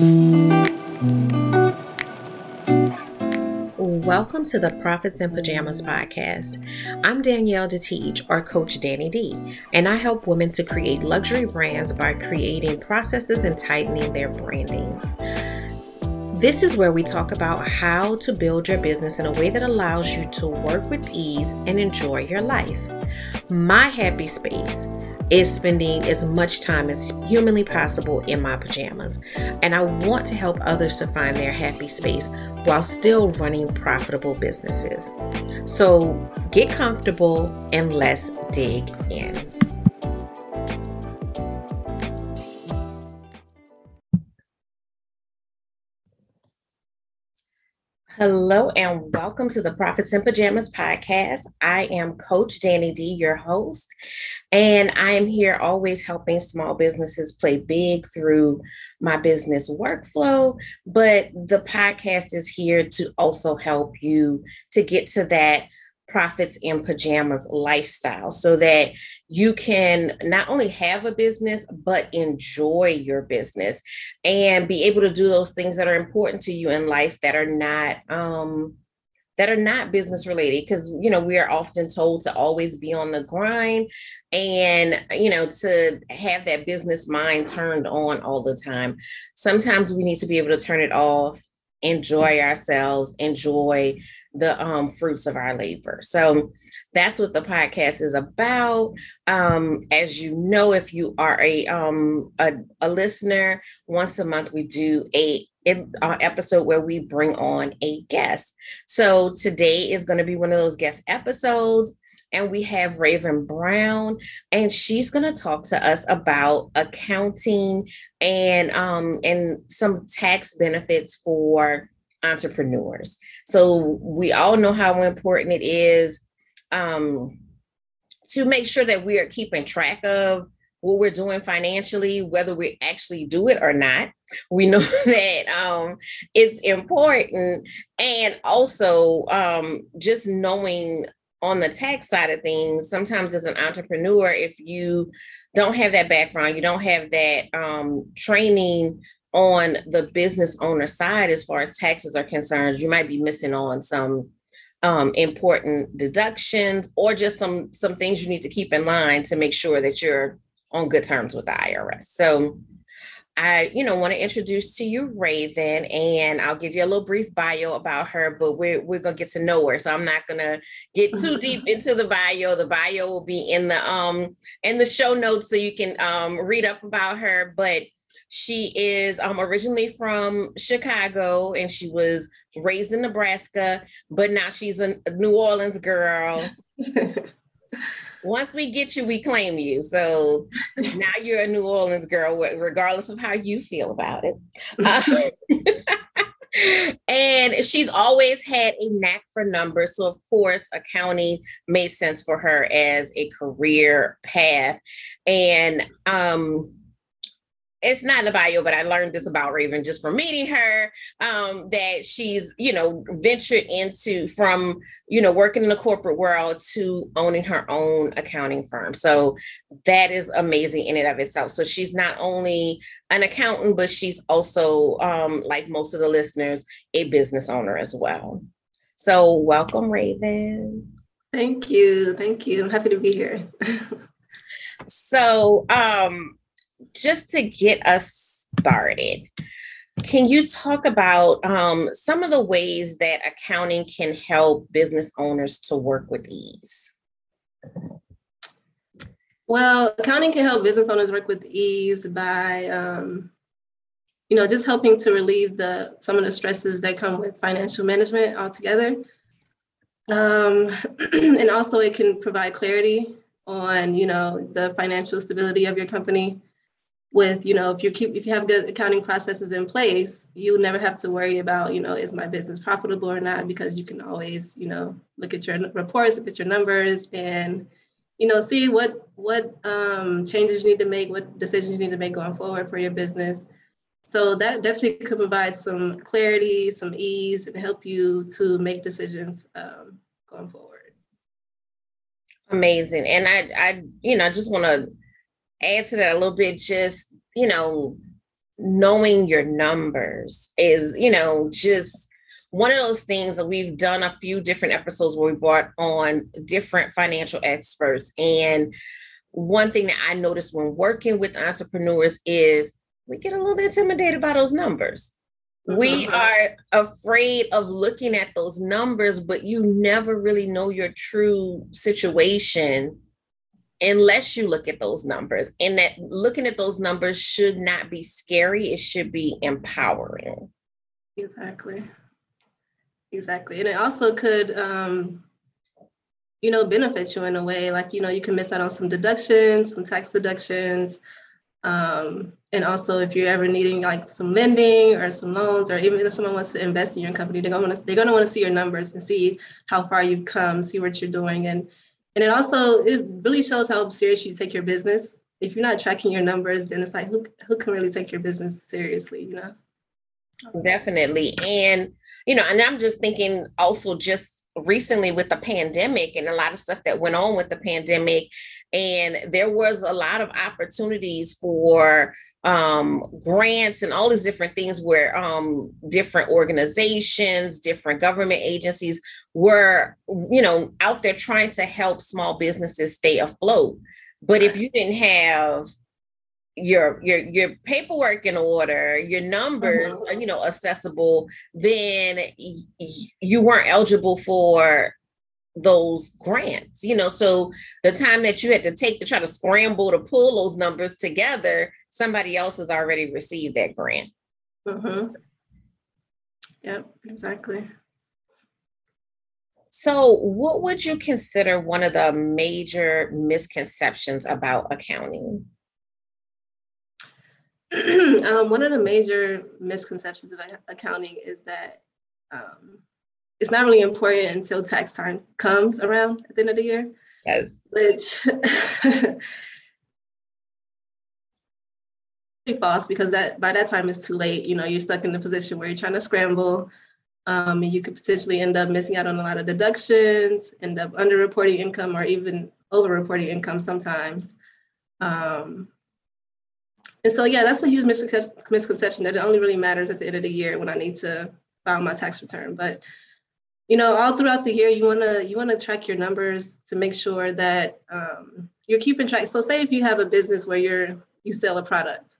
Welcome to the Profits in Pajamas podcast. I'm Danielle Detiege, or Coach Danni D, and I help women to create luxury brands by creating processes and tightening their branding. This is where we talk about how to build your business in a way that allows you to work with ease and enjoy your life. My happy space is spending as much time as humanly possible in my pajamas. And I want to help others to find their happy space while still running profitable businesses. So get comfortable and let's dig in. Hello and welcome to the Profits in Pajamas podcast. I am Coach Danni D, your host, and I am here always helping small businesses play big through my business workflow. But the podcast is here to also help you to get to that profits in pajamas lifestyle so that you can not only have a business but enjoy your business and be able to do those things that are important to you in life that are not um that are not business related. Because you know we are often told to always be on the grind and you know to have that business mind turned on all the time. Sometimes we need to be able to turn it off enjoy ourselves, enjoy the um, fruits of our labor. So that's what the podcast is about. Um, as you know, if you are a, um, a, a listener, once a month we do a episode where we bring on a guest. So today is going to be one of those guest episodes and we have Raven Brown, and she's going to talk to us about accounting and um, and some tax benefits for entrepreneurs. So we all know how important it is um, to make sure that we are keeping track of what we're doing financially, whether we actually do it or not. We know that um, it's important. And also um, just knowing on the tax side of things, sometimes as an entrepreneur, if you don't have that background, you don't have that um, training on the business owner side as far as taxes are concerned, you might be missing on some um, important deductions or just some some things you need to keep in line to make sure that you're on good terms with the IRS. So I, you know, want to introduce to you Raven, and I'll give you a little brief bio about her, but we're we're gonna get to know her. So I'm not gonna get too deep into the bio. The bio will be in the um in the show notes so you can um read up about her. But she is um originally from Chicago and she was raised in Nebraska, but now she's a New Orleans girl. once we get you, we claim you. So now you're a New Orleans girl, regardless of how you feel about it. Uh, and she's always had a knack for numbers. So, of course, accounting made sense for her as a career path. And um, it's not in the bio, but I learned this about Raven just from meeting her. Um, that she's, you know, ventured into from, you know, working in the corporate world to owning her own accounting firm. So that is amazing in and of itself. So she's not only an accountant, but she's also, um, like most of the listeners, a business owner as well. So welcome, Raven. Thank you. Thank you. I'm happy to be here. so um just to get us started, can you talk about um, some of the ways that accounting can help business owners to work with ease? Well, accounting can help business owners work with ease by, um, you know, just helping to relieve the some of the stresses that come with financial management altogether. Um, and also, it can provide clarity on, you know, the financial stability of your company with you know if you keep if you have good accounting processes in place you never have to worry about you know is my business profitable or not because you can always you know look at your reports look at your numbers and you know see what what um, changes you need to make what decisions you need to make going forward for your business. So that definitely could provide some clarity some ease and help you to make decisions um, going forward. Amazing. And i i you know just want to add to that a little bit, just, you know, knowing your numbers is, you know, just one of those things that we've done a few different episodes where we brought on different financial experts. And one thing that I noticed when working with entrepreneurs is we get a little intimidated by those numbers. We mm-hmm. are afraid of looking at those numbers, but you never really know your true situation unless you look at those numbers. And that looking at those numbers should not be scary, it should be empowering. Exactly. Exactly. And it also could um you know benefit you in a way like you know you can miss out on some deductions some tax deductions um, and also if you're ever needing like some lending or some loans or even if someone wants to invest in your company they're going to they're going to want to see your numbers and see how far you've come see what you're doing and and it also it really shows how serious you take your business. If you're not tracking your numbers then it's like who, who can really take your business seriously you know? Definitely. And you know and i'm just thinking also just recently with the pandemic and a lot of stuff that went on with the pandemic and there was a lot of opportunities for um, grants and all these different things where um, different organizations different government agencies were you know out there trying to help small businesses stay afloat. But if you didn't have your your your paperwork in order your numbers mm-hmm. are you know accessible then you weren't eligible for those grants you know? So the time that you had to take to try to scramble to pull those numbers together somebody else has already received that grant. Mm-hmm. yep exactly so what would you consider one of the major misconceptions about accounting um, one of the major misconceptions of accounting is that um, it's not really important until tax time comes around at the end of the year. Yes. Which is false because that by that time it's too late. You know, you're stuck in the position where you're trying to scramble. Um, and you could potentially end up missing out on a lot of deductions, end up underreporting income or even overreporting income sometimes. Um, and so, yeah, that's a huge misconception that it only really matters at the end of the year when I need to file my tax return. But you know, all throughout the year, you wanna you wanna track your numbers to make sure that um, you're keeping track. So, say if you have a business where you're you sell a product,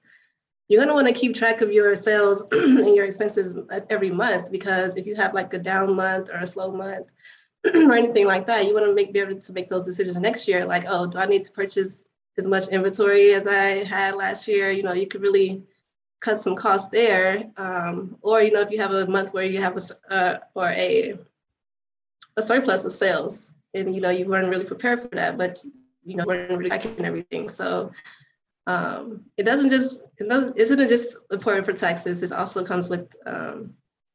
you're gonna want to keep track of your sales and your expenses every month because if you have like a down month or a slow month or anything like that, you want to make be able to make those decisions next year. Like, oh, do I need to purchase as much inventory as I had last year. You know, you could really cut some costs there. Um, or you know, if you have a month where you have a uh, or a a surplus of sales, and you know you weren't really prepared for that, but you know weren't really tracking everything. So um, it doesn't just it doesn't isn't it just important for taxes. It also comes with um,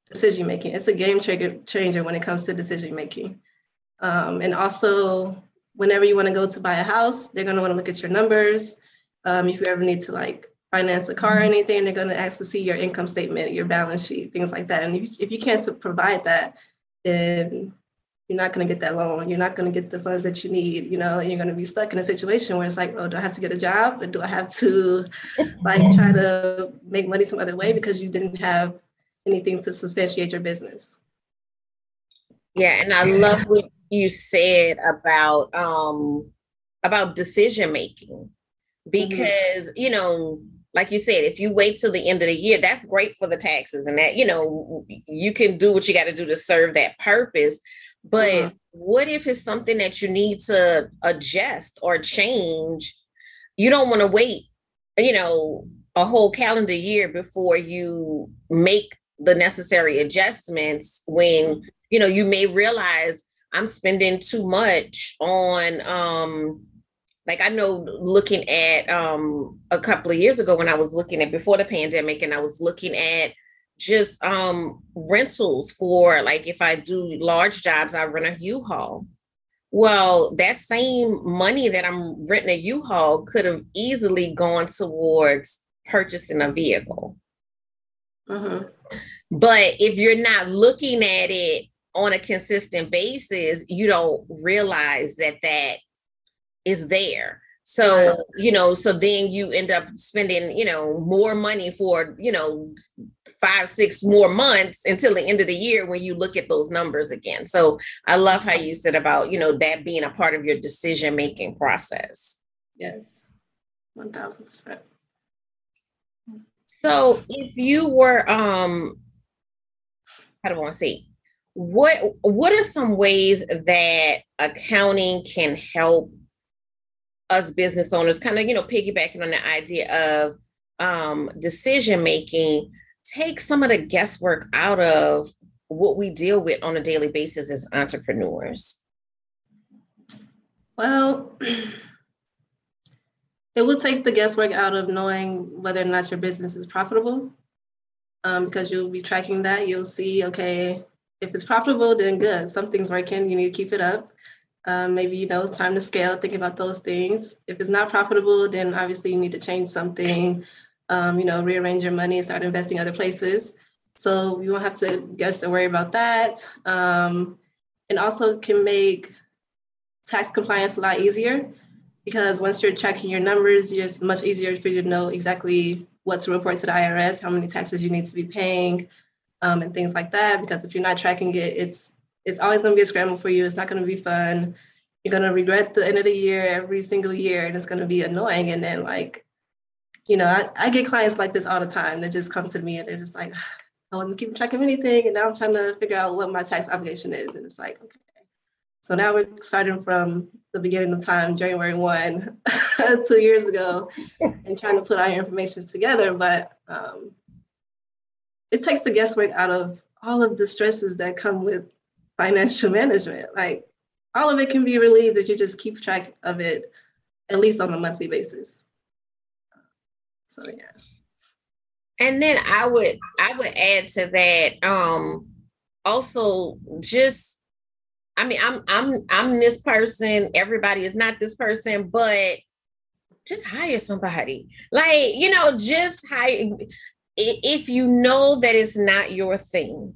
decision making. It's a game changer when it comes to decision making. Um, and also whenever you want to go to buy a house, they're going to want to look at your numbers. Um, if you ever need to like finance a car or anything, they're going to ask to see your income statement, your balance sheet, things like that. And if, if you can't provide that, then you're not going to get that loan. You're not going to get the funds that you need, you know, and you're going to be stuck in a situation where it's like, oh, do I have to get a job? Or do I have to like try to make money some other way because you didn't have anything to substantiate your business? Yeah, and I love what you said about um about decision making mm-hmm. because mm-hmm. you know like you said if you wait till the end of the year that's great for the taxes and that you know you can do what you got to do to serve that purpose but mm-hmm. what if it's something that you need to adjust or change you don't want to wait you know a whole calendar year before you make the necessary adjustments when you know you may realize I'm spending too much on um like I know looking at um a couple of years ago when I was looking at before the pandemic and I was looking at just um rentals for like if I do large jobs, I rent a U-Haul. Well, that same money that I'm renting a U-Haul could have easily gone towards purchasing a vehicle. Uh-huh. But if you're not looking at it on a consistent basis, you don't realize that that is there. So, you know, so then you end up spending, you know, more money for, you know, five, six more months until the end of the year when you look at those numbers again. So I love how you said about, you know, that being a part of your decision making process. Yes, 1000%. So if you were, um, how do I want to say, what what are some ways that accounting can help us business owners kind of you know piggybacking on the idea of um, decision making take some of the guesswork out of what we deal with on a daily basis as entrepreneurs. Well it will take the guesswork out of knowing whether or not your business is profitable um, because you'll be tracking that. You'll see okay if it's profitable then good. Something's working you need to keep it up um, maybe you know it's time to scale. Think about those things. If it's not profitable, then obviously you need to change something. Um, you know, rearrange your money and start investing other places. So you won't have to guess or worry about that. Um, and also can make tax compliance a lot easier because once you're tracking your numbers, it's much easier for you to know exactly what to report to the IRS, how many taxes you need to be paying, um, and things like that. Because if you're not tracking it, it's it's always going to be a scramble for you. It's not going to be fun. You're going to regret the end of the year every single year, and it's going to be annoying. And then, like, you know, I, I get clients like this all the time that just come to me and they're just like, I wasn't keeping track of anything. And now I'm trying to figure out what my tax obligation is. And it's like, okay. So now we're starting from the beginning of time, January 1, two years ago, and trying to put our information together. But um, it takes the guesswork out of all of the stresses that come with financial management. Like all of it can be relieved if you just keep track of it at least on a monthly basis. So yeah. And then I would I would add to that um also just I mean I'm I'm I'm this person, everybody is not this person, but just hire somebody. Like, you know, just hire if you know that it's not your thing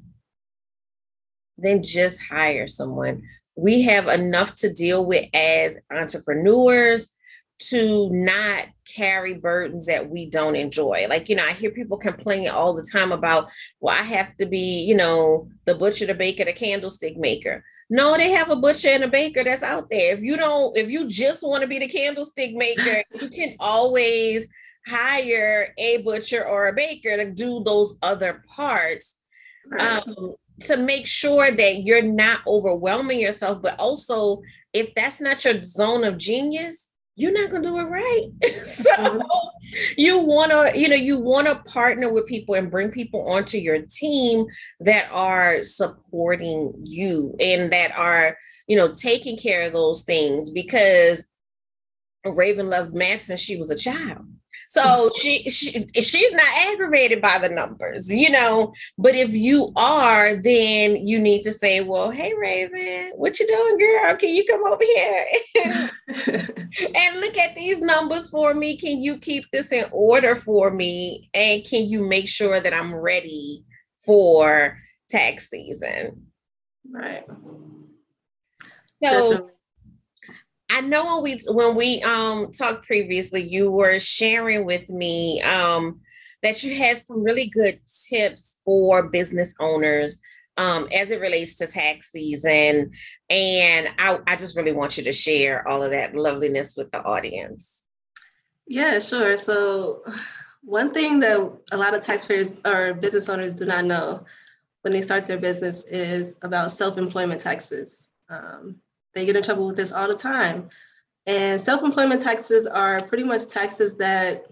then just hire someone. We have enough to deal with as entrepreneurs to not carry burdens that we don't enjoy. Like, you know, I hear people complaining all the time about, well, I have to be, you know, the butcher, the baker, the candlestick maker. No, they have a butcher and a baker that's out there. If you don't, if you just want to be the candlestick maker, you can always hire a butcher or a baker to do those other parts. Um, to make sure that you're not overwhelming yourself, but also if that's not your zone of genius, you're not gonna do it right. so mm-hmm. you wanna, you know, you wanna partner with people and bring people onto your team that are supporting you and that are, you know, taking care of those things because Raven loved math since she was a child. So she, she she's not aggravated by the numbers, you know. But if you are, then you need to say, "Well, hey Raven, what you doing, girl? Can you come over here and look at these numbers for me? Can you keep this in order for me? And can you make sure that I'm ready for tax season?" Right. So. Definitely I know when we when we um talked previously, you were sharing with me um that you had some really good tips for business owners um, as it relates to tax season. And I, I just really want you to share all of that loveliness with the audience. Yeah, sure. So, one thing that a lot of taxpayers or business owners do not know when they start their business is about self employment taxes. Um, they get in trouble with this all the time. And self employment taxes are pretty much taxes that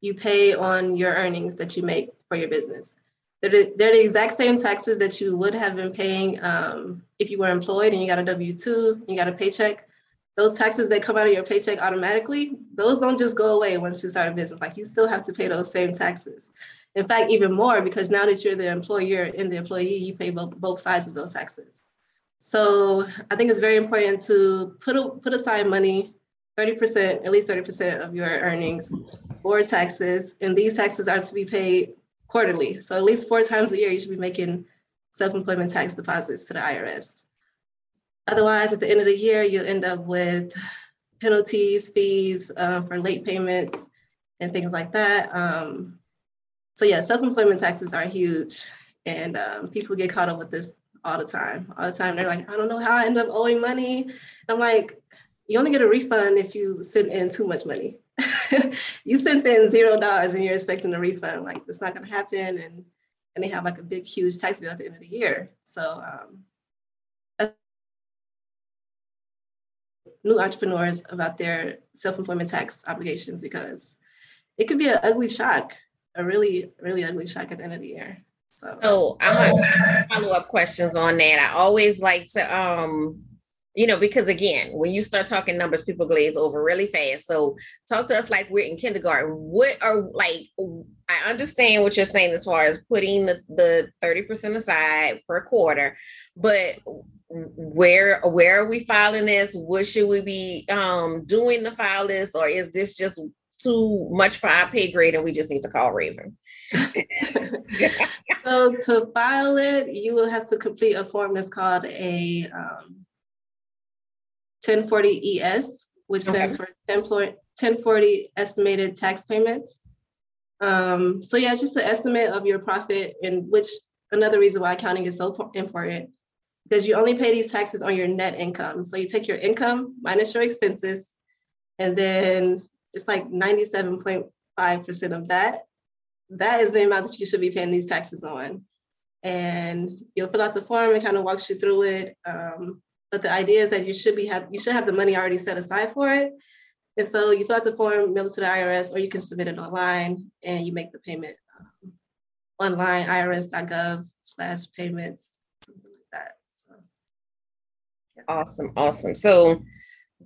you pay on your earnings that you make for your business. They're the, they're the exact same taxes that you would have been paying um, if you were employed and you got a W 2, you got a paycheck. Those taxes that come out of your paycheck automatically, those don't just go away once you start a business. Like you still have to pay those same taxes. In fact, even more because now that you're the employer and the employee, you pay both, both sides of those taxes. So I think it's very important to put a, put aside money, 30%, at least 30% of your earnings for taxes. And these taxes are to be paid quarterly. So at least four times a year, you should be making self-employment tax deposits to the IRS. Otherwise, at the end of the year, you'll end up with penalties, fees uh, for late payments, and things like that. Um, so yeah, self-employment taxes are huge, and um, people get caught up with this all the time. All the time, they're like, I don't know how I end up owing money. And I'm like, you only get a refund if you send in too much money. you sent in zero dollars and you're expecting a refund. Like it's not to happen, and and they have like a big, huge tax bill at the end of the year. So um, new entrepreneurs about their self-employment tax obligations because it could be an ugly shock, a really, really ugly shock at the end of the year. So, I have follow up questions on that. I always like to um you know, because again, when you start talking numbers, people glaze over really fast. So talk to us like we're in kindergarten. What are like I understand what you're saying as far as putting the, the 30% aside per quarter, but where where are we filing this? What should we be um doing to file this, or is this just too much for our pay grade and we just need to call Raven? so to file it, you will have to complete a form that's called a um, 1040 ES, which stands okay. for 1040 estimated tax payments. Um, so yeah, it's just an estimate of your profit and which another reason why accounting is so important because you only pay these taxes on your net income. So you take your income minus your expenses, and then it's like 97.5% of that. That is the amount that you should be paying these taxes on. And you'll fill out the form and kind of walks you through it. Um, but the idea is that you should be have you should have the money already set aside for it. And so you fill out the form, mail it to the IRS, or you can submit it online and you make the payment um, online, irs.gov slash payments, something like that. So, yeah. Awesome, awesome. So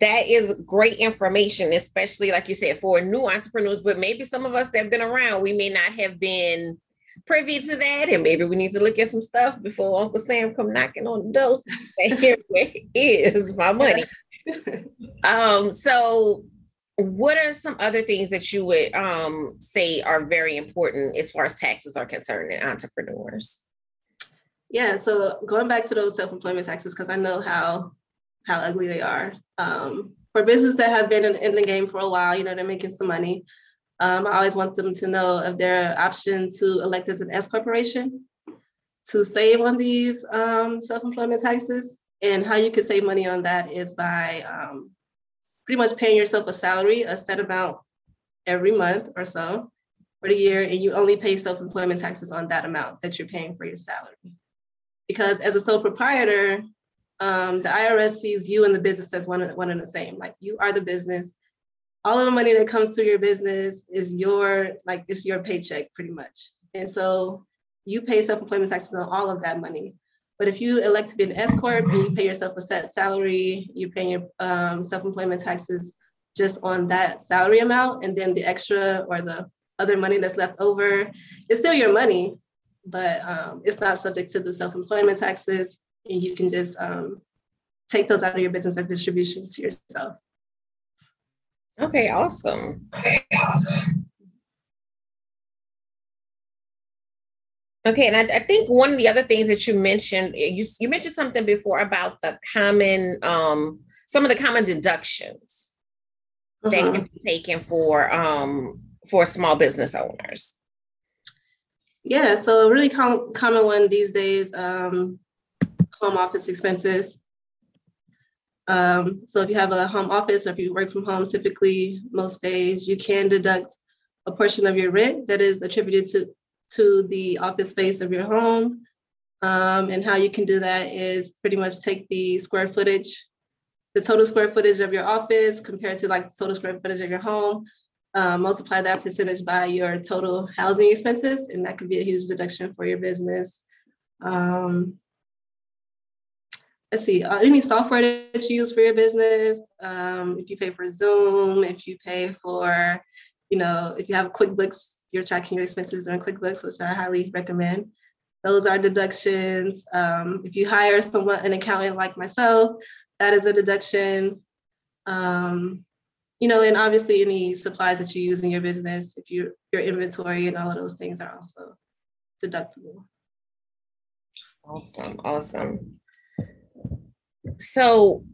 that is great information, especially like you said, for new entrepreneurs, but maybe some of us that have been around, we may not have been privy to that, and maybe we need to look at some stuff before Uncle Sam come knocking on the door and say, "Here, where is my money?" um, so what are some other things that you would um, say are very important as far as taxes are concerned in entrepreneurs? Yeah, so going back to those self-employment taxes, because I know how how ugly they are. Um, for businesses that have been in, in, the game for a while, you know, they're making some money. Um, I always want them to know if their option to elect as an S corporation to save on these um, self-employment taxes. And how you can save money on that is by um, pretty much paying yourself a salary, a set amount every month or so for the year, and you only pay self-employment taxes on that amount that you're paying for your salary. Because as a sole proprietor, um, the IRS sees you and the business as one, one and the same. Like you are the business, all of the money that comes to your business is your like it's your paycheck pretty much. And so you pay self-employment taxes on all of that money. But if you elect to be an S corp and you pay yourself a set salary you pay your um, self-employment taxes just on that salary amount and then the extra or the other money that's left over it's still your money but um, it's not subject to the self-employment taxes and you can just um, take those out of your business as distributions to yourself Okay, awesome. Okay, awesome. Okay, and I, I, think one of the other things that you mentioned, eh, you, you mentioned something before about the common, um, some of the common deductions that can mm-hmm. be taken for um, for small business owners. Yeah, so a really com- common one these days, um, home office expenses. Um, so if you have a home office or if you work from home, typically most days you can deduct a portion of your rent that is attributed to, to the office space of your home. Um, and how you can do that is pretty much take the square footage, the total square footage of your office compared to like the total square footage of your home, uh, multiply that percentage by your total housing expenses, and that could be a huge deduction for your business. Um, let's see, uh, any software that you use for your business, um, if you pay for Zoom, if you pay for, you know, if you have QuickBooks, you're tracking your expenses during QuickBooks, which I highly recommend. Those are deductions. Um, if you hire someone, an accountant like myself, that is a deduction. Um, you know, and obviously any supplies that you use in your business, if you your inventory and all of those things are also deductible. Awesome, awesome so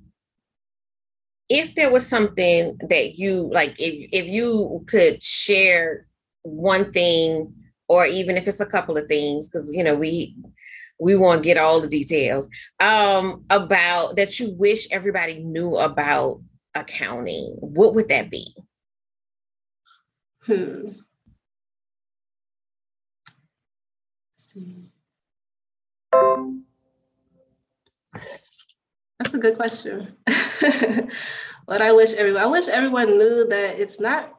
if there was something that you like if if you could share one thing or even if it's a couple of things because you know we we won't get all the details um about that you wish everybody knew about accounting what would that be? Hmm. See that's a good question what i wish everyone i wish everyone knew that it's not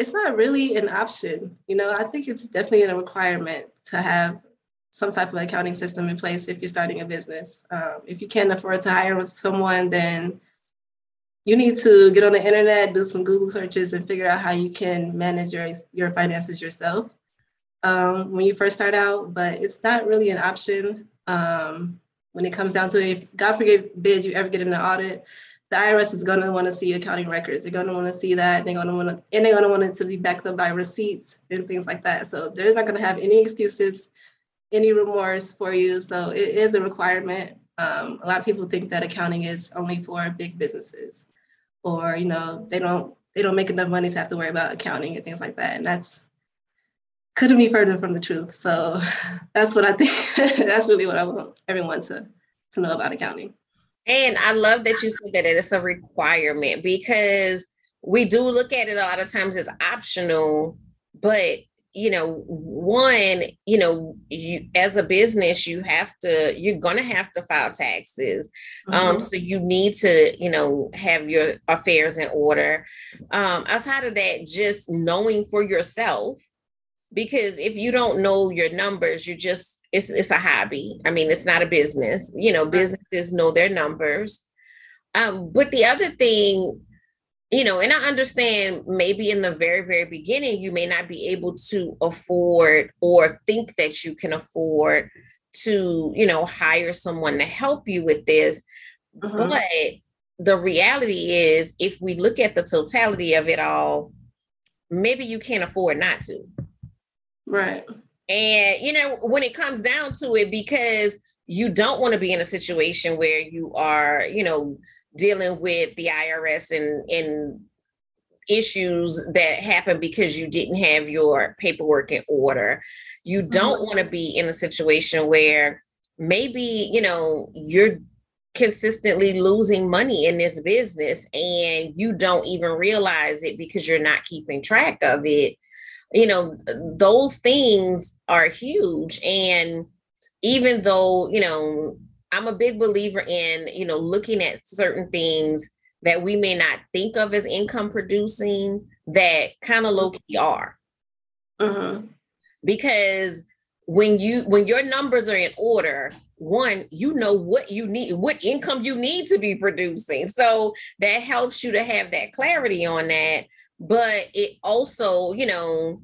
it's not really an option. You know, I think it's definitely a requirement to have some type of accounting system in place if you're starting a business. Um, if you can't afford to hire someone, then you need to get on the internet, do some Google searches, and figure out how you can manage your your finances yourself um, when you first start out. But it's not really an option um, when it comes down to it. If God forbid you ever get in an audit, the IRS is going to want to see accounting records. They're going to want to see that. They're going to want to, and they're going to want it to be backed up by receipts and things like that. So there's not going to have any excuses, any remorse for you. So it is a requirement. Um, a lot of people think that accounting is only for big businesses, or you know they don't they don't make enough money to have to worry about accounting and things like that. And that's couldn't be further from the truth. So that's what I think. that's really what I want everyone to to know about accounting. And I love that you said that it's a requirement because we do look at it a lot of times as optional, but you know, one, you know, you as a business, you have to, you're gonna have to file taxes. Um, mm-hmm. Um, so you need to, you know, have your affairs in order. Um, outside of that, just knowing for yourself, because if you don't know your numbers, you're just it's it's a hobby. I mean, it's not a business. You know, businesses know their numbers. Um, but the other thing, you know, and I understand maybe in the very, very beginning, you may not be able to afford or think that you can afford to, you know, hire someone to help you with this. Uh-huh. But the reality is, if we look at the totality of it all, maybe you can't afford not to. Right. And, you know, when it comes down to it, because you don't want to be in a situation where you are, you know, dealing with the IRS and, and issues that happen because you didn't have your paperwork in order. You don't mm-hmm. want to be in a situation where maybe, you know, you're consistently losing money in this business and you don't even realize it because you're not keeping track of it you know those things are huge. And even though you know i'm a big believer in you know looking at certain things that we may not think of as income producing that kind of low key are. Uh-huh. because when you when your numbers are in order one you know what you need what income you need to be producing. So that helps you to have that clarity on that but it also, you know,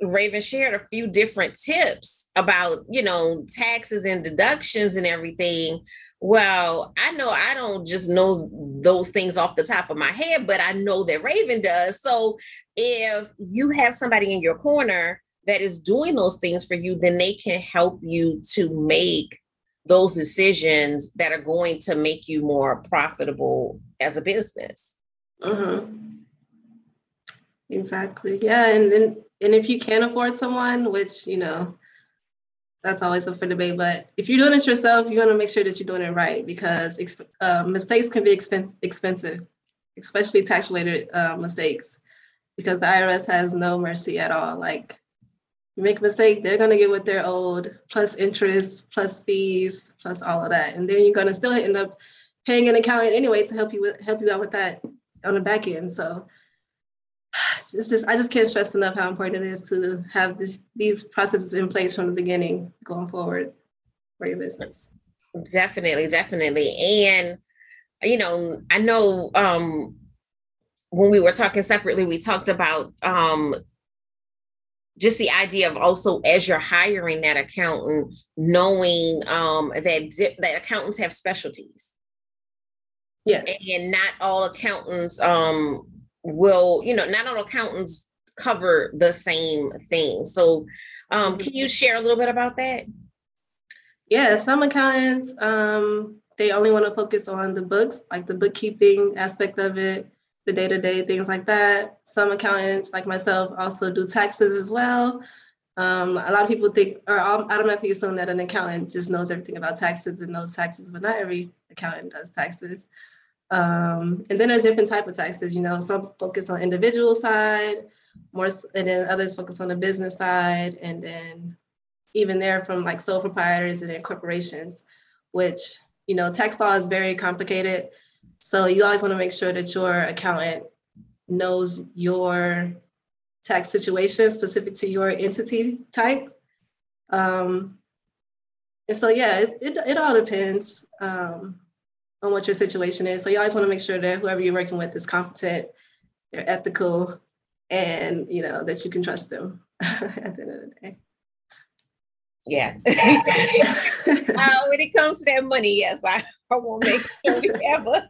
Raven shared a few different tips about, you know, taxes and deductions and everything. Well, I know I don't just know those things off the top of my head, but I know that Raven does. So if you have somebody in your corner that is doing those things for you, then they can help you to make those decisions that are going to make you more profitable as a business. Mm-hmm. Exactly. Yeah, and and and if you can't afford someone, which you know, that's always up for debate. But if you're doing it yourself, you want to make sure that you're doing it right because uh, mistakes can be expensive, expensive, especially tax-related uh, mistakes, because the IRS has no mercy at all. Like, you make a mistake, they're gonna get what they're owed, plus interest, plus fees, plus all of that, and then you're gonna still end up paying an accountant anyway to help you with help you out with that on the back end. So it's just I just can't stress enough how important it is to have this these processes in place from the beginning going forward for your business. Definitely, definitely. And you know, I know um when we were talking separately, we talked about um just the idea of also as you're hiring that accountant, knowing um that that accountants have specialties. Yes. And not all accountants um will, you know, not all accountants cover the same thing. So, um, can you share a little bit about that? Yeah, some accountants um, they only want to focus on the books, like the bookkeeping aspect of it, the day to day things like that. Some accountants, like myself, also do taxes as well. Um, a lot of people think or automatically assume that an accountant just knows everything about taxes and knows taxes, but not every accountant does taxes. Um, and then there's different type of taxes. You know, some focus on individual side, more, and then others focus on the business side, and then even there from like sole proprietors and then corporations, which you know, tax law is very complicated. So you always want to make sure that your accountant knows your tax situation specific to your entity type. Um, and so, yeah, it, it, it all depends um, on what your situation is. So you always want to make sure that whoever you're working with is competent, they're ethical, and you know that you can trust them at the end of the day. Yeah. uh, when it comes to that money, yes, I, I want to make sure we have a,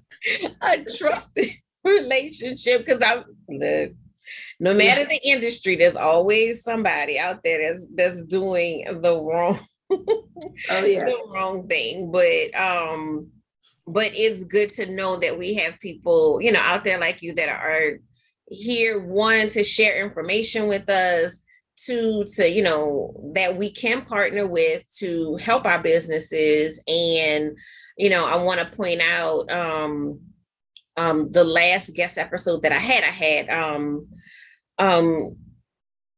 a trusted relationship because I look no matter the industry, there's always somebody out there that's that's doing the wrong oh yeah the wrong thing. But um but it's good to know that we have people, you know, out there like you that are here one to share information with us two to you know that we can partner with to help our businesses and you know i want to point out um um the last guest episode that i had i had um um,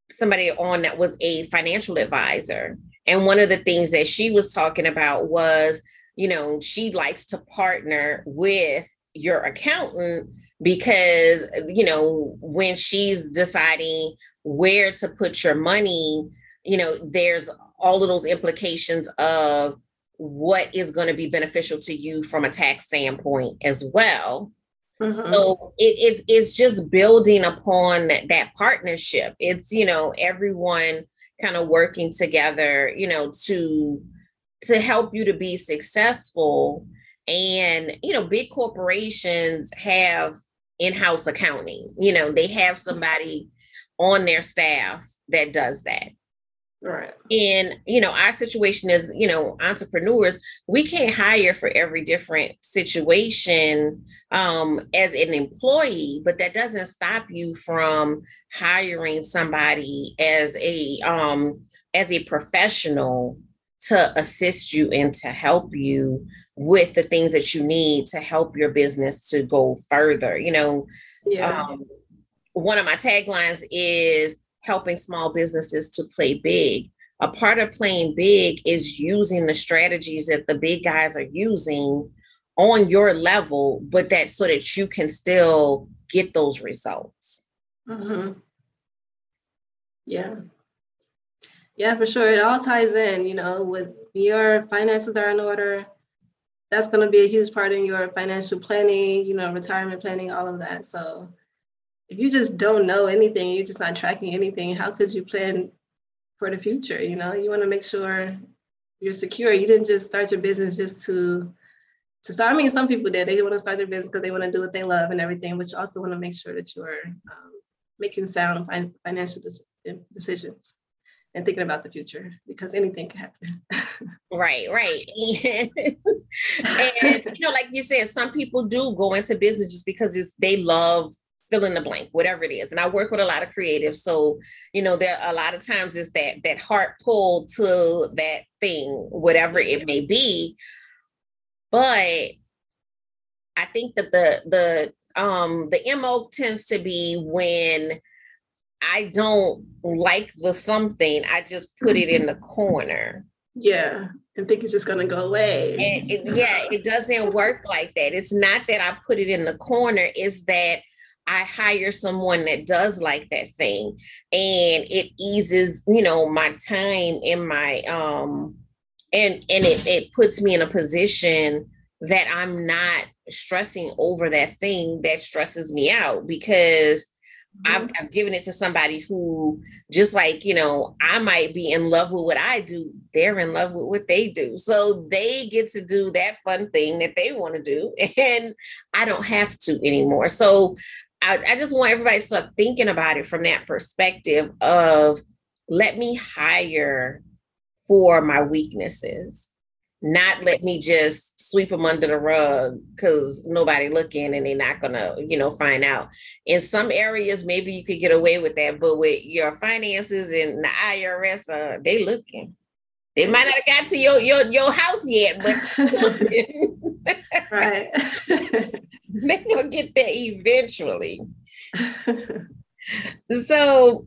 somebody on that was a financial advisor. And one of the things that she was talking about was, you know, she likes to partner with your accountant because, you know, when she's deciding where to put your money, you know, there's all of those implications of what is going to be beneficial to you from a tax standpoint as well. Mm-hmm. So it, it's it's just building upon that, that partnership. It's you know everyone kind of working together, you know, to to help you to be successful. And you know, big corporations have in-house accounting. You know, they have somebody on their staff that does that. Right. And, you know, our situation is, you know, entrepreneurs, we can't hire for every different situation um, as an employee, but that doesn't stop you from hiring somebody as a um, as a professional to assist you and to help you with the things that you need to help your business to go further. You know, yeah. Um, one of my taglines is helping small businesses to play big. A part of playing big is using the strategies that the big guys are using on your level, but that so that you can still get those results. Mm-hmm. Yeah. Yeah, for sure. It all ties in, you know, with your finances are in order. That's going to be a huge part in your financial planning, you know, retirement planning, all of that. So if you just don't know anything, you're just not tracking anything, how could you plan for the future? You know, you want to make sure you're secure. You didn't just start your business just to to start. I mean, some people did. They want to start their business because they want to do what they love and everything, but you also want to make sure that you're um, making sound financial decisions and thinking about the future because anything can happen. right, right. and, you know, like you said, some people do go into business just because it's they love fill in the blank, whatever it is. And I work with a lot of creatives. So, you know, there a lot of times it's that that heart pull to that thing, whatever it may be. But I think that the the um the MO tends to be when I don't like the something, I just put it in the corner. Yeah, and think it's just going to go away. And it, yeah, it doesn't work like that. It's not that I put it in the corner, it's that I hire someone that does like that thing and it eases, you know, my time and my um and and it, it puts me in a position that I'm not stressing over that thing that stresses me out because I've. I've, given it to somebody who just like you know i might be in love with what i do they're in love with what they do so they get to do that fun thing that they want to do and i don't have to anymore so I, I just want everybody to start thinking about it from that perspective of let me hire for my weaknesses not let me just sweep them under the rug because nobody looking and they're not gonna you know find out. In some areas maybe you could get away with that but with your finances and the irs uh, they looking. They might not have got to your your, your house yet but right. they're gonna get there eventually. So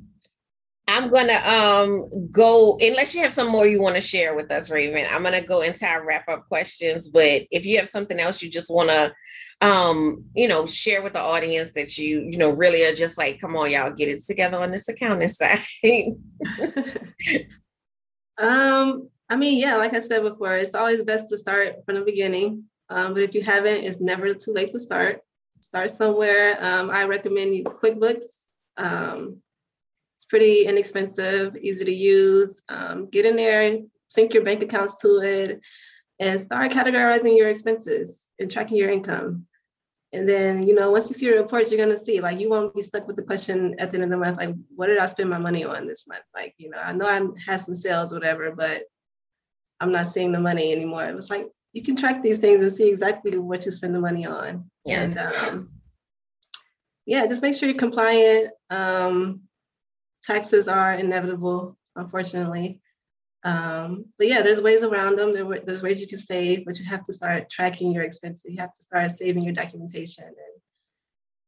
I'm gonna um go unless you have some more you want to share with us, Raven. I'm gonna go into our wrap up questions. But if you have something else you just want to um you know share with the audience that you you know really are just like come on y'all get it together on this accounting side um i mean yeah like i said before it's always best to start from the beginning um, but if you haven't it's never too late to start start somewhere um, i recommend quickbooks um, it's pretty inexpensive, easy to use. Um, get in there, sync your bank accounts to it, and start categorizing your expenses and tracking your income. And then, you know, once you see your reports, you're gonna see like you won't be stuck with the question at the end of the month, like, what did I spend my money on this month? Like, you know, I know I had some sales, whatever, but I'm not seeing the money anymore. It was like you can track these things and see exactly what you spend the money on. Yes. And um, yeah, just make sure you're compliant. Um, taxes are inevitable, unfortunately. Um, but yeah, there's ways around them. There, there's ways you can save, but you have to start tracking your expenses. You have to start saving your documentation and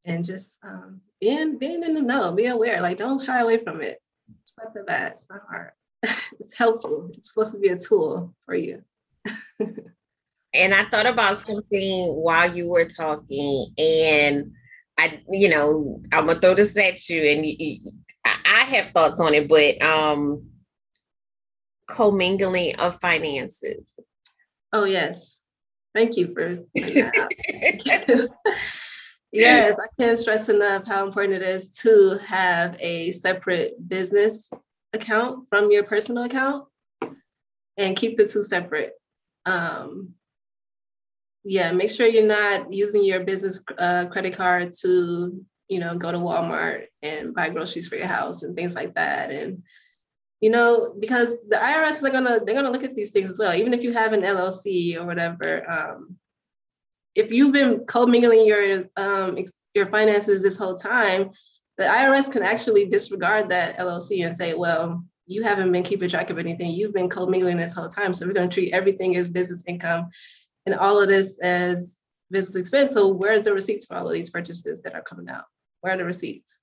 and just um, being being in the know, be aware. Like don't shy away from it. It's not that bad. It's not hard. it's helpful. It's supposed to be a tool for you. and I thought about something while you were talking, and I, you know, I'm gonna throw this at you, and you, have thoughts on it, but um commingling of finances. Oh yes. Thank you for yes, I can't stress enough how important it is to have a separate business account from your personal account and keep the two separate. Um, yeah, make sure you're not using your business uh, credit card to you know, go to Walmart and buy groceries for your house and things like that. And, you know, because the IRS are gonna, they're gonna look at these things as well, even if you have an LLC or whatever. Um, if you've been commingling your um, your finances this whole time, the IRS can actually disregard that LLC and say, well, you haven't been keeping track of anything. You've been commingling this whole time. So we're to treat everything as business income and all of this as business expense. So where are the receipts for all of these purchases that are coming out? Where are the receipts?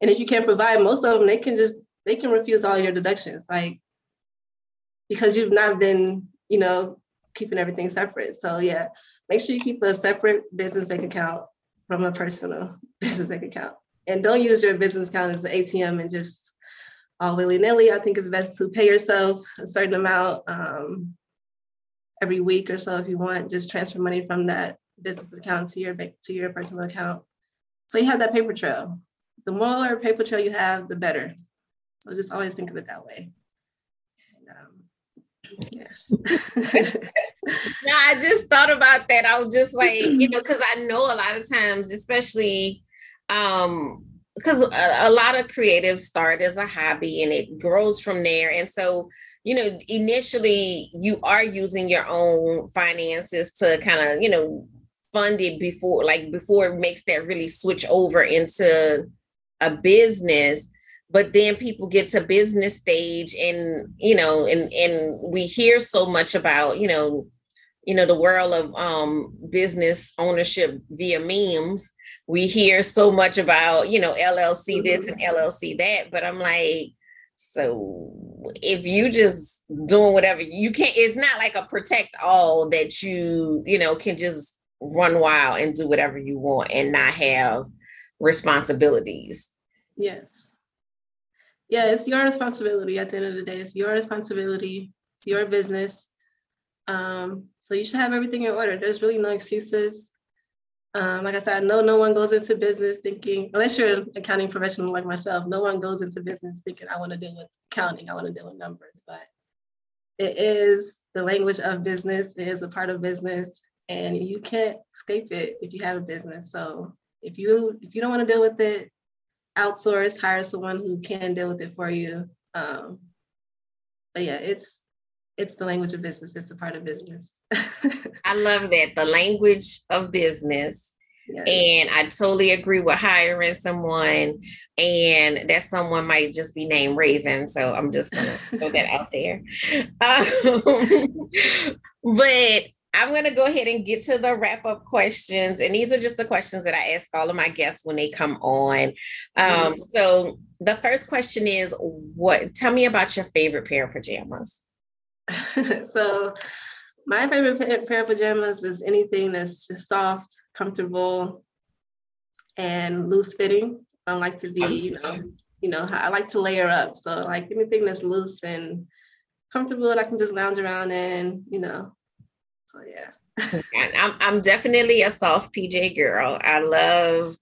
And if you can't provide most of them, they can just they can refuse all your deductions, like because you've not been, you know, keeping everything separate. So yeah, make sure you keep a separate business bank account from a personal business bank account. And don't use your business account as the ATM and just all willy nilly. I think it's best to pay yourself a certain amount um, every week or so if you want. Just transfer money from that business account to your bank to your personal account so you have that paper trail. The more paper trail you have, the better. So just always think of it that way. And, um, yeah. no, I just thought about that. I was just like, you know, because I know a lot of times, especially um, because a, a, lot of creatives start as a hobby and it grows from there. And so, you know, initially you are using your own finances to kind of, you know, funded before like before it makes that really switch over into a business but then people get to business stage and you know and and we hear so much about you know you know the world of um business ownership via memes we hear so much about you know llc this and mm-hmm. llc that but i'm like so if you just doing whatever you can't it's not like a protect all that you you know can just run wild and do whatever you want and not have responsibilities. Yes. Yeah, it's your responsibility at the end of the day. It's your responsibility. It's your business. Um, so you should have everything in order. There's really no excuses. Um, like I said, I know no one goes into business thinking, unless you're an accounting professional like myself, no one goes into business thinking, I want to deal with accounting, I want to deal with numbers. But it is the language of business, it is a part of business and you can't escape it if you have a business. So if you if you don't want to deal with it, outsource, hire someone who can deal with it for you. Um, but yeah, it's it's the language of business. It's a part of business. I love that the language of business. Yes. And I totally agree with hiring someone, and that someone might just be named Raven. So I'm just gonna throw that out there. Um, but I'm going to go ahead and get to the wrap up questions. And these are just the questions that I ask all of my guests when they come on. Um, mm-hmm. So the first question is what tell me about your favorite pair of pajamas. so my favorite pair of pajamas is anything that's just soft, comfortable, and loose fitting. I like to be, you know, you know, I like to layer up. So like anything that's loose and comfortable that I can just lounge around in, you know, so yeah. I'm I'm definitely a soft PJ girl. I love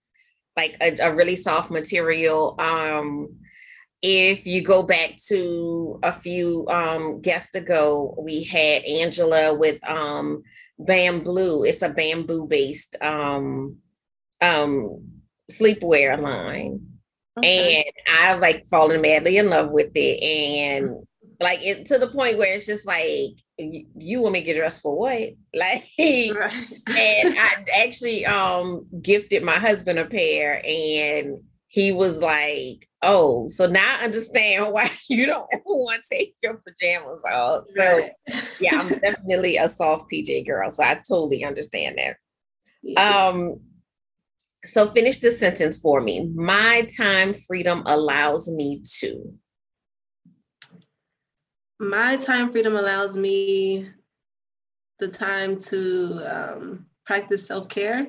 like a, a really soft material. Um if you go back to a few um guests ago, we had Angela with um bamboo. It's a bamboo based um um sleepwear line. Okay. And I like fallen madly in love with it. And like it to the point where it's just like you want me to get dressed for what? Like, right. and I actually um gifted my husband a pair, and he was like, "Oh, so now I understand why you don't ever want to take your pajamas off." So, yeah, I'm definitely a soft PJ girl, so I totally understand that. Yeah. Um, so finish the sentence for me. My time freedom allows me to my time freedom allows me the time to um, practice self-care.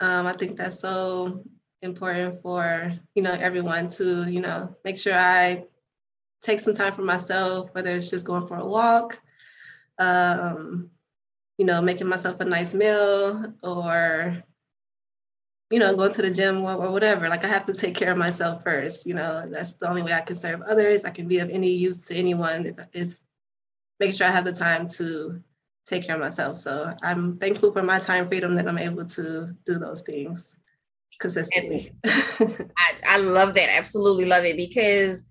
Um, i think that's so important for you know everyone to you know make sure i take some time for myself whether it's just going for a walk um, you know making myself a nice meal or you know, going to the gym or, or, whatever. Like I have to take care of myself first. You know, that's the only way I can serve others. I can be of any use to anyone is making sure I have the time to take care of myself. So I'm thankful for my time freedom that I'm able to do those things consistently. I, I love that. Absolutely love it because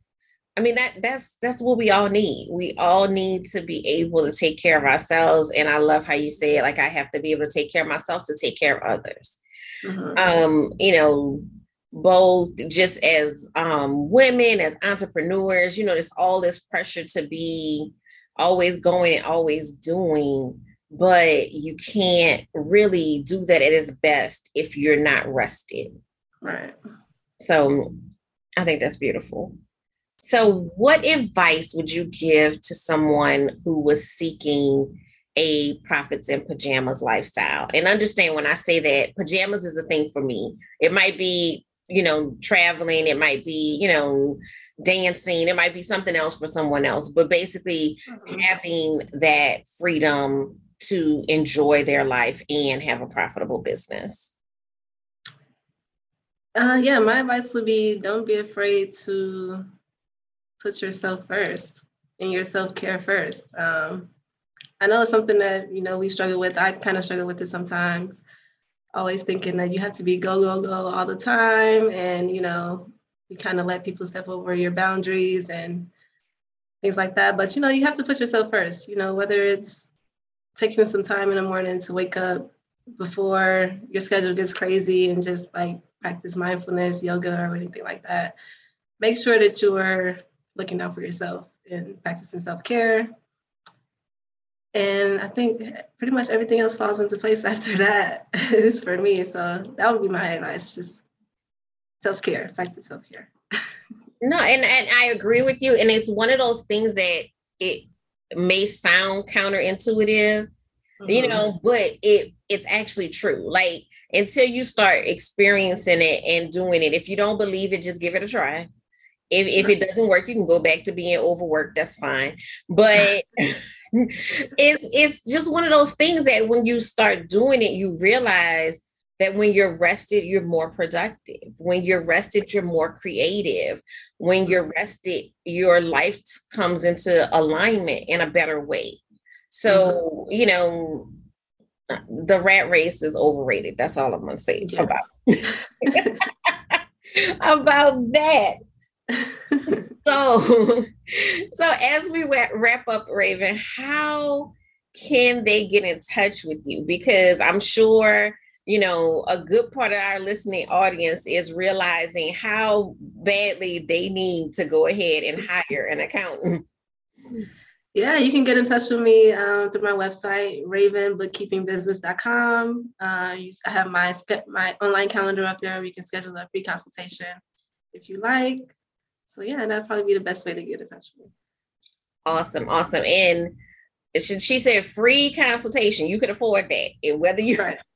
I mean that that's that's what we all need. We all need to be able to take care of ourselves. And I love how you say it, like I have to be able to take care of myself to take care of others mm-hmm. um, you know, both just as um, women, as entrepreneurs, you know, there's all this pressure to be always going and always doing, but you can't really do that at its best if you're not rested. Right. So I think that's beautiful. So, what advice would you give to someone who was seeking a profits in pajamas lifestyle. And understand when I say that pajamas is a thing for me. It might be, you know, traveling, it might be, you know, dancing, it might be something else for someone else, but basically mm-hmm. having that freedom to enjoy their life and have a profitable business. Uh, yeah, my advice would be don't be afraid to put yourself first and your self care first. Um, I know it's something that, you know, we struggle with. I kind of struggle with it sometimes. Always thinking that you have to be go, go, go all the time. And, you know, you kind of let people step over your boundaries and things like that. But, you know, you have to put yourself first, you know, whether it's taking some time in the morning to wake up before your schedule gets crazy and just like practice mindfulness, yoga, or anything like that. Make sure that you are looking out for yourself and practicing self care and I think pretty much everything else falls into place after that is for me. So that would be my advice: just self care, practice self care. no, and and I agree with you. And it's one of those things that it may sound counterintuitive, mm-hmm. you know, but it it's actually true. Like until you start experiencing it and doing it, if you don't believe it, just give it a try. If, if it doesn't work, you can go back to being overworked. That's fine. But it's it's just one of those things that when you start doing it, you realize that when you're rested, you're more productive. When you're rested, you're more creative. When you're rested, your life comes into alignment in a better way. So, mm-hmm. you know, the rat race is overrated. That's all I'm gonna say yeah. about about that. so, so as we wrap up, Raven, how can they get in touch with you? Because I'm sure you know, a good part of our listening audience is realizing how badly they need to go ahead and hire an accountant. Yeah, you can get in touch with me um, through my website, ravenbookkeepingbusiness.com. Uh, I have my my online calendar up there. You can schedule a free consultation if you like. So yeah, that'd probably be the best way to get in touch with me. Awesome, awesome. And she, she said free consultation. You could afford that. And whether you right.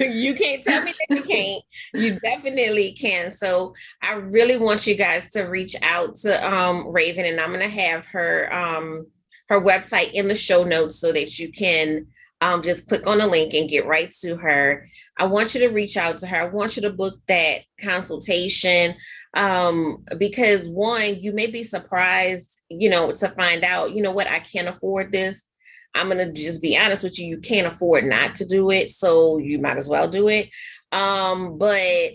you can't tell me that you can't. You definitely can. So I really want you guys to reach out to um, Raven, and I'm gonna have her um, her website in the show notes so that you can um, just click on the link and get right to her. I want you to reach out to her. I want you to book that consultation um, because one, you may be surprised, you know, to find out, you know what, I can't afford this. I'm to just be honest with you, you can't afford not to do it. So you might as well do it. Um, but,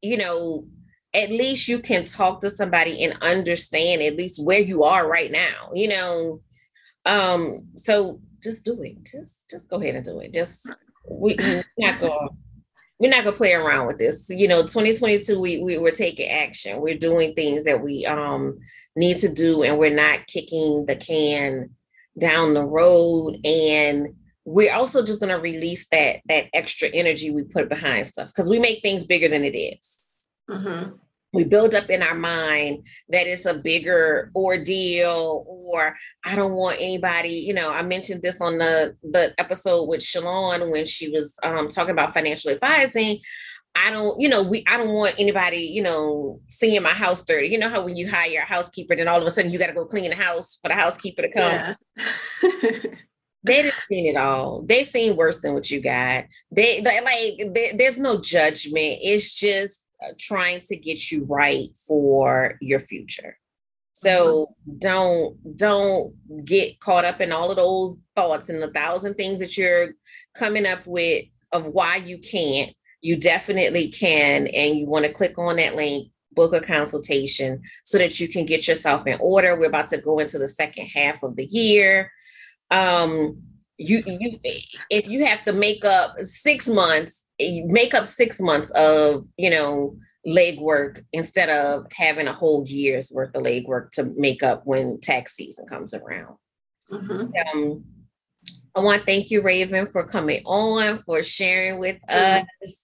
you know, at least you can talk to somebody and understand at least where you are right now, you know. Um, so just do it. Just just go ahead and do it. Just we, we're not going we're not gonna play around with this. You know, 2022, we, we we're taking action. We're doing things that we um need to do, and we're not kicking the can down the road. And we're also just gonna release that that extra energy we put behind stuff because we make things bigger than it is. Mm-hmm we build up in our mind that it's a bigger ordeal or i don't want anybody you know i mentioned this on the the episode with shalon when she was um, talking about financial advising i don't you know we i don't want anybody you know seeing my house dirty you know how when you hire a housekeeper then all of a sudden you got to go clean the house for the housekeeper to come yeah. they didn't seen it all. They seen worse than what you got. They, they like they, there's no judgment. It's just trying to get you right for your future. So mm-hmm. don't don't get caught up in all of those thoughts and the thousand things that you're coming up with of why you can't. You definitely can, and you want to click on that link, book a consultation so that you can get yourself in order. We're about to go into the second half of the year. Um, you you if you have to make up six months make up six months of you know leg work instead of having a whole year's worth of leg work to make up when tax season comes around. Mm-hmm. Um, I want to thank you, Raven, for coming on, for sharing with mm-hmm. us.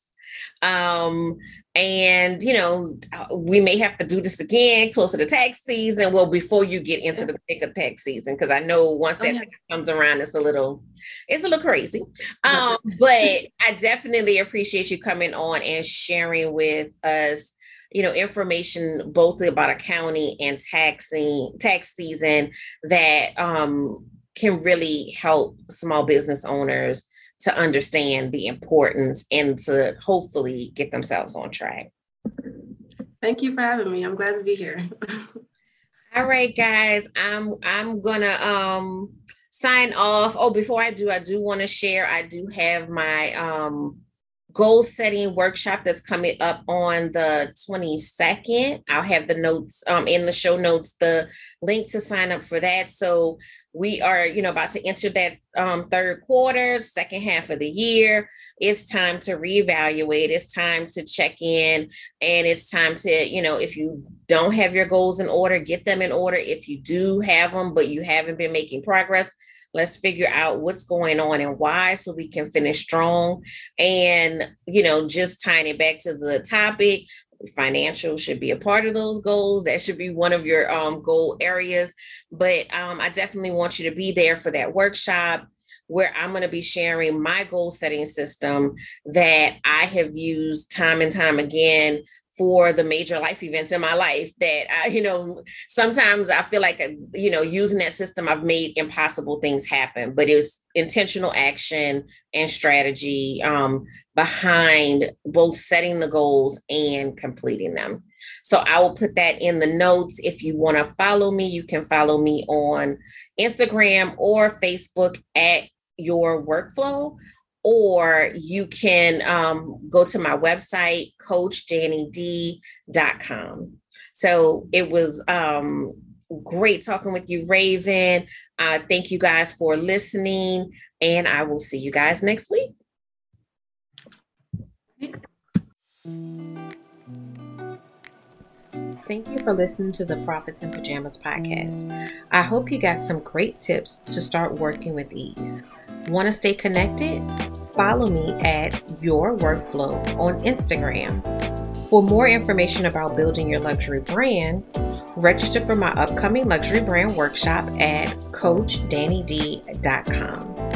Um, and you know uh, we may have to do this again closer to tax season. Well before you get into the thick of tax season because i know once oh, that oh, yeah. comes around it's a little it's a little crazy. Um but i definitely appreciate you coming on and sharing with us you know information both about accounting and taxing tax season that um can really help small business owners to understand the importance and to hopefully get themselves on track. Thank you for having me. I'm glad to be here. All right, guys. I'm I'm gonna um sign off. Oh, before I do, I do want to share. I do have my um goal setting workshop that's coming up on the 22nd. I'll have the notes um, in the show notes, the link to sign up for that. So we are, you know, about to enter that um, third quarter, second half of the year. It's time to reevaluate. It's time to check in, and it's time to, you know, if you don't have your goals in order, get them in order. If you do have them, but you haven't been making progress, let's figure out what's going on and why so we can finish strong and you know just tying it back to the topic financial should be a part of those goals. That should be one of your um, goal areas. But um, i definitely want you to be there for that workshop where i'm going to be sharing my goal setting system that i have used time and time again for the major life events in my life that I, you know, sometimes I feel like, you know, using that system, I've made impossible things happen, but it's intentional action and strategy um, behind both setting the goals and completing them. So I will put that in the notes. If you want to follow me, you can follow me on Instagram or Facebook at your workflow or you can um, go to my website, coachdannid.com. So it was um, great talking with you, Raven. Uh, thank you guys for listening, and I will see you guys next week. Thank you for listening to the Profits in Pajamas podcast. I hope you got some great tips to start working with ease. Want to stay connected? Follow me at Your Workflow on Instagram. For more information about building your luxury brand, register for my upcoming luxury brand workshop at CoachDanniD.com.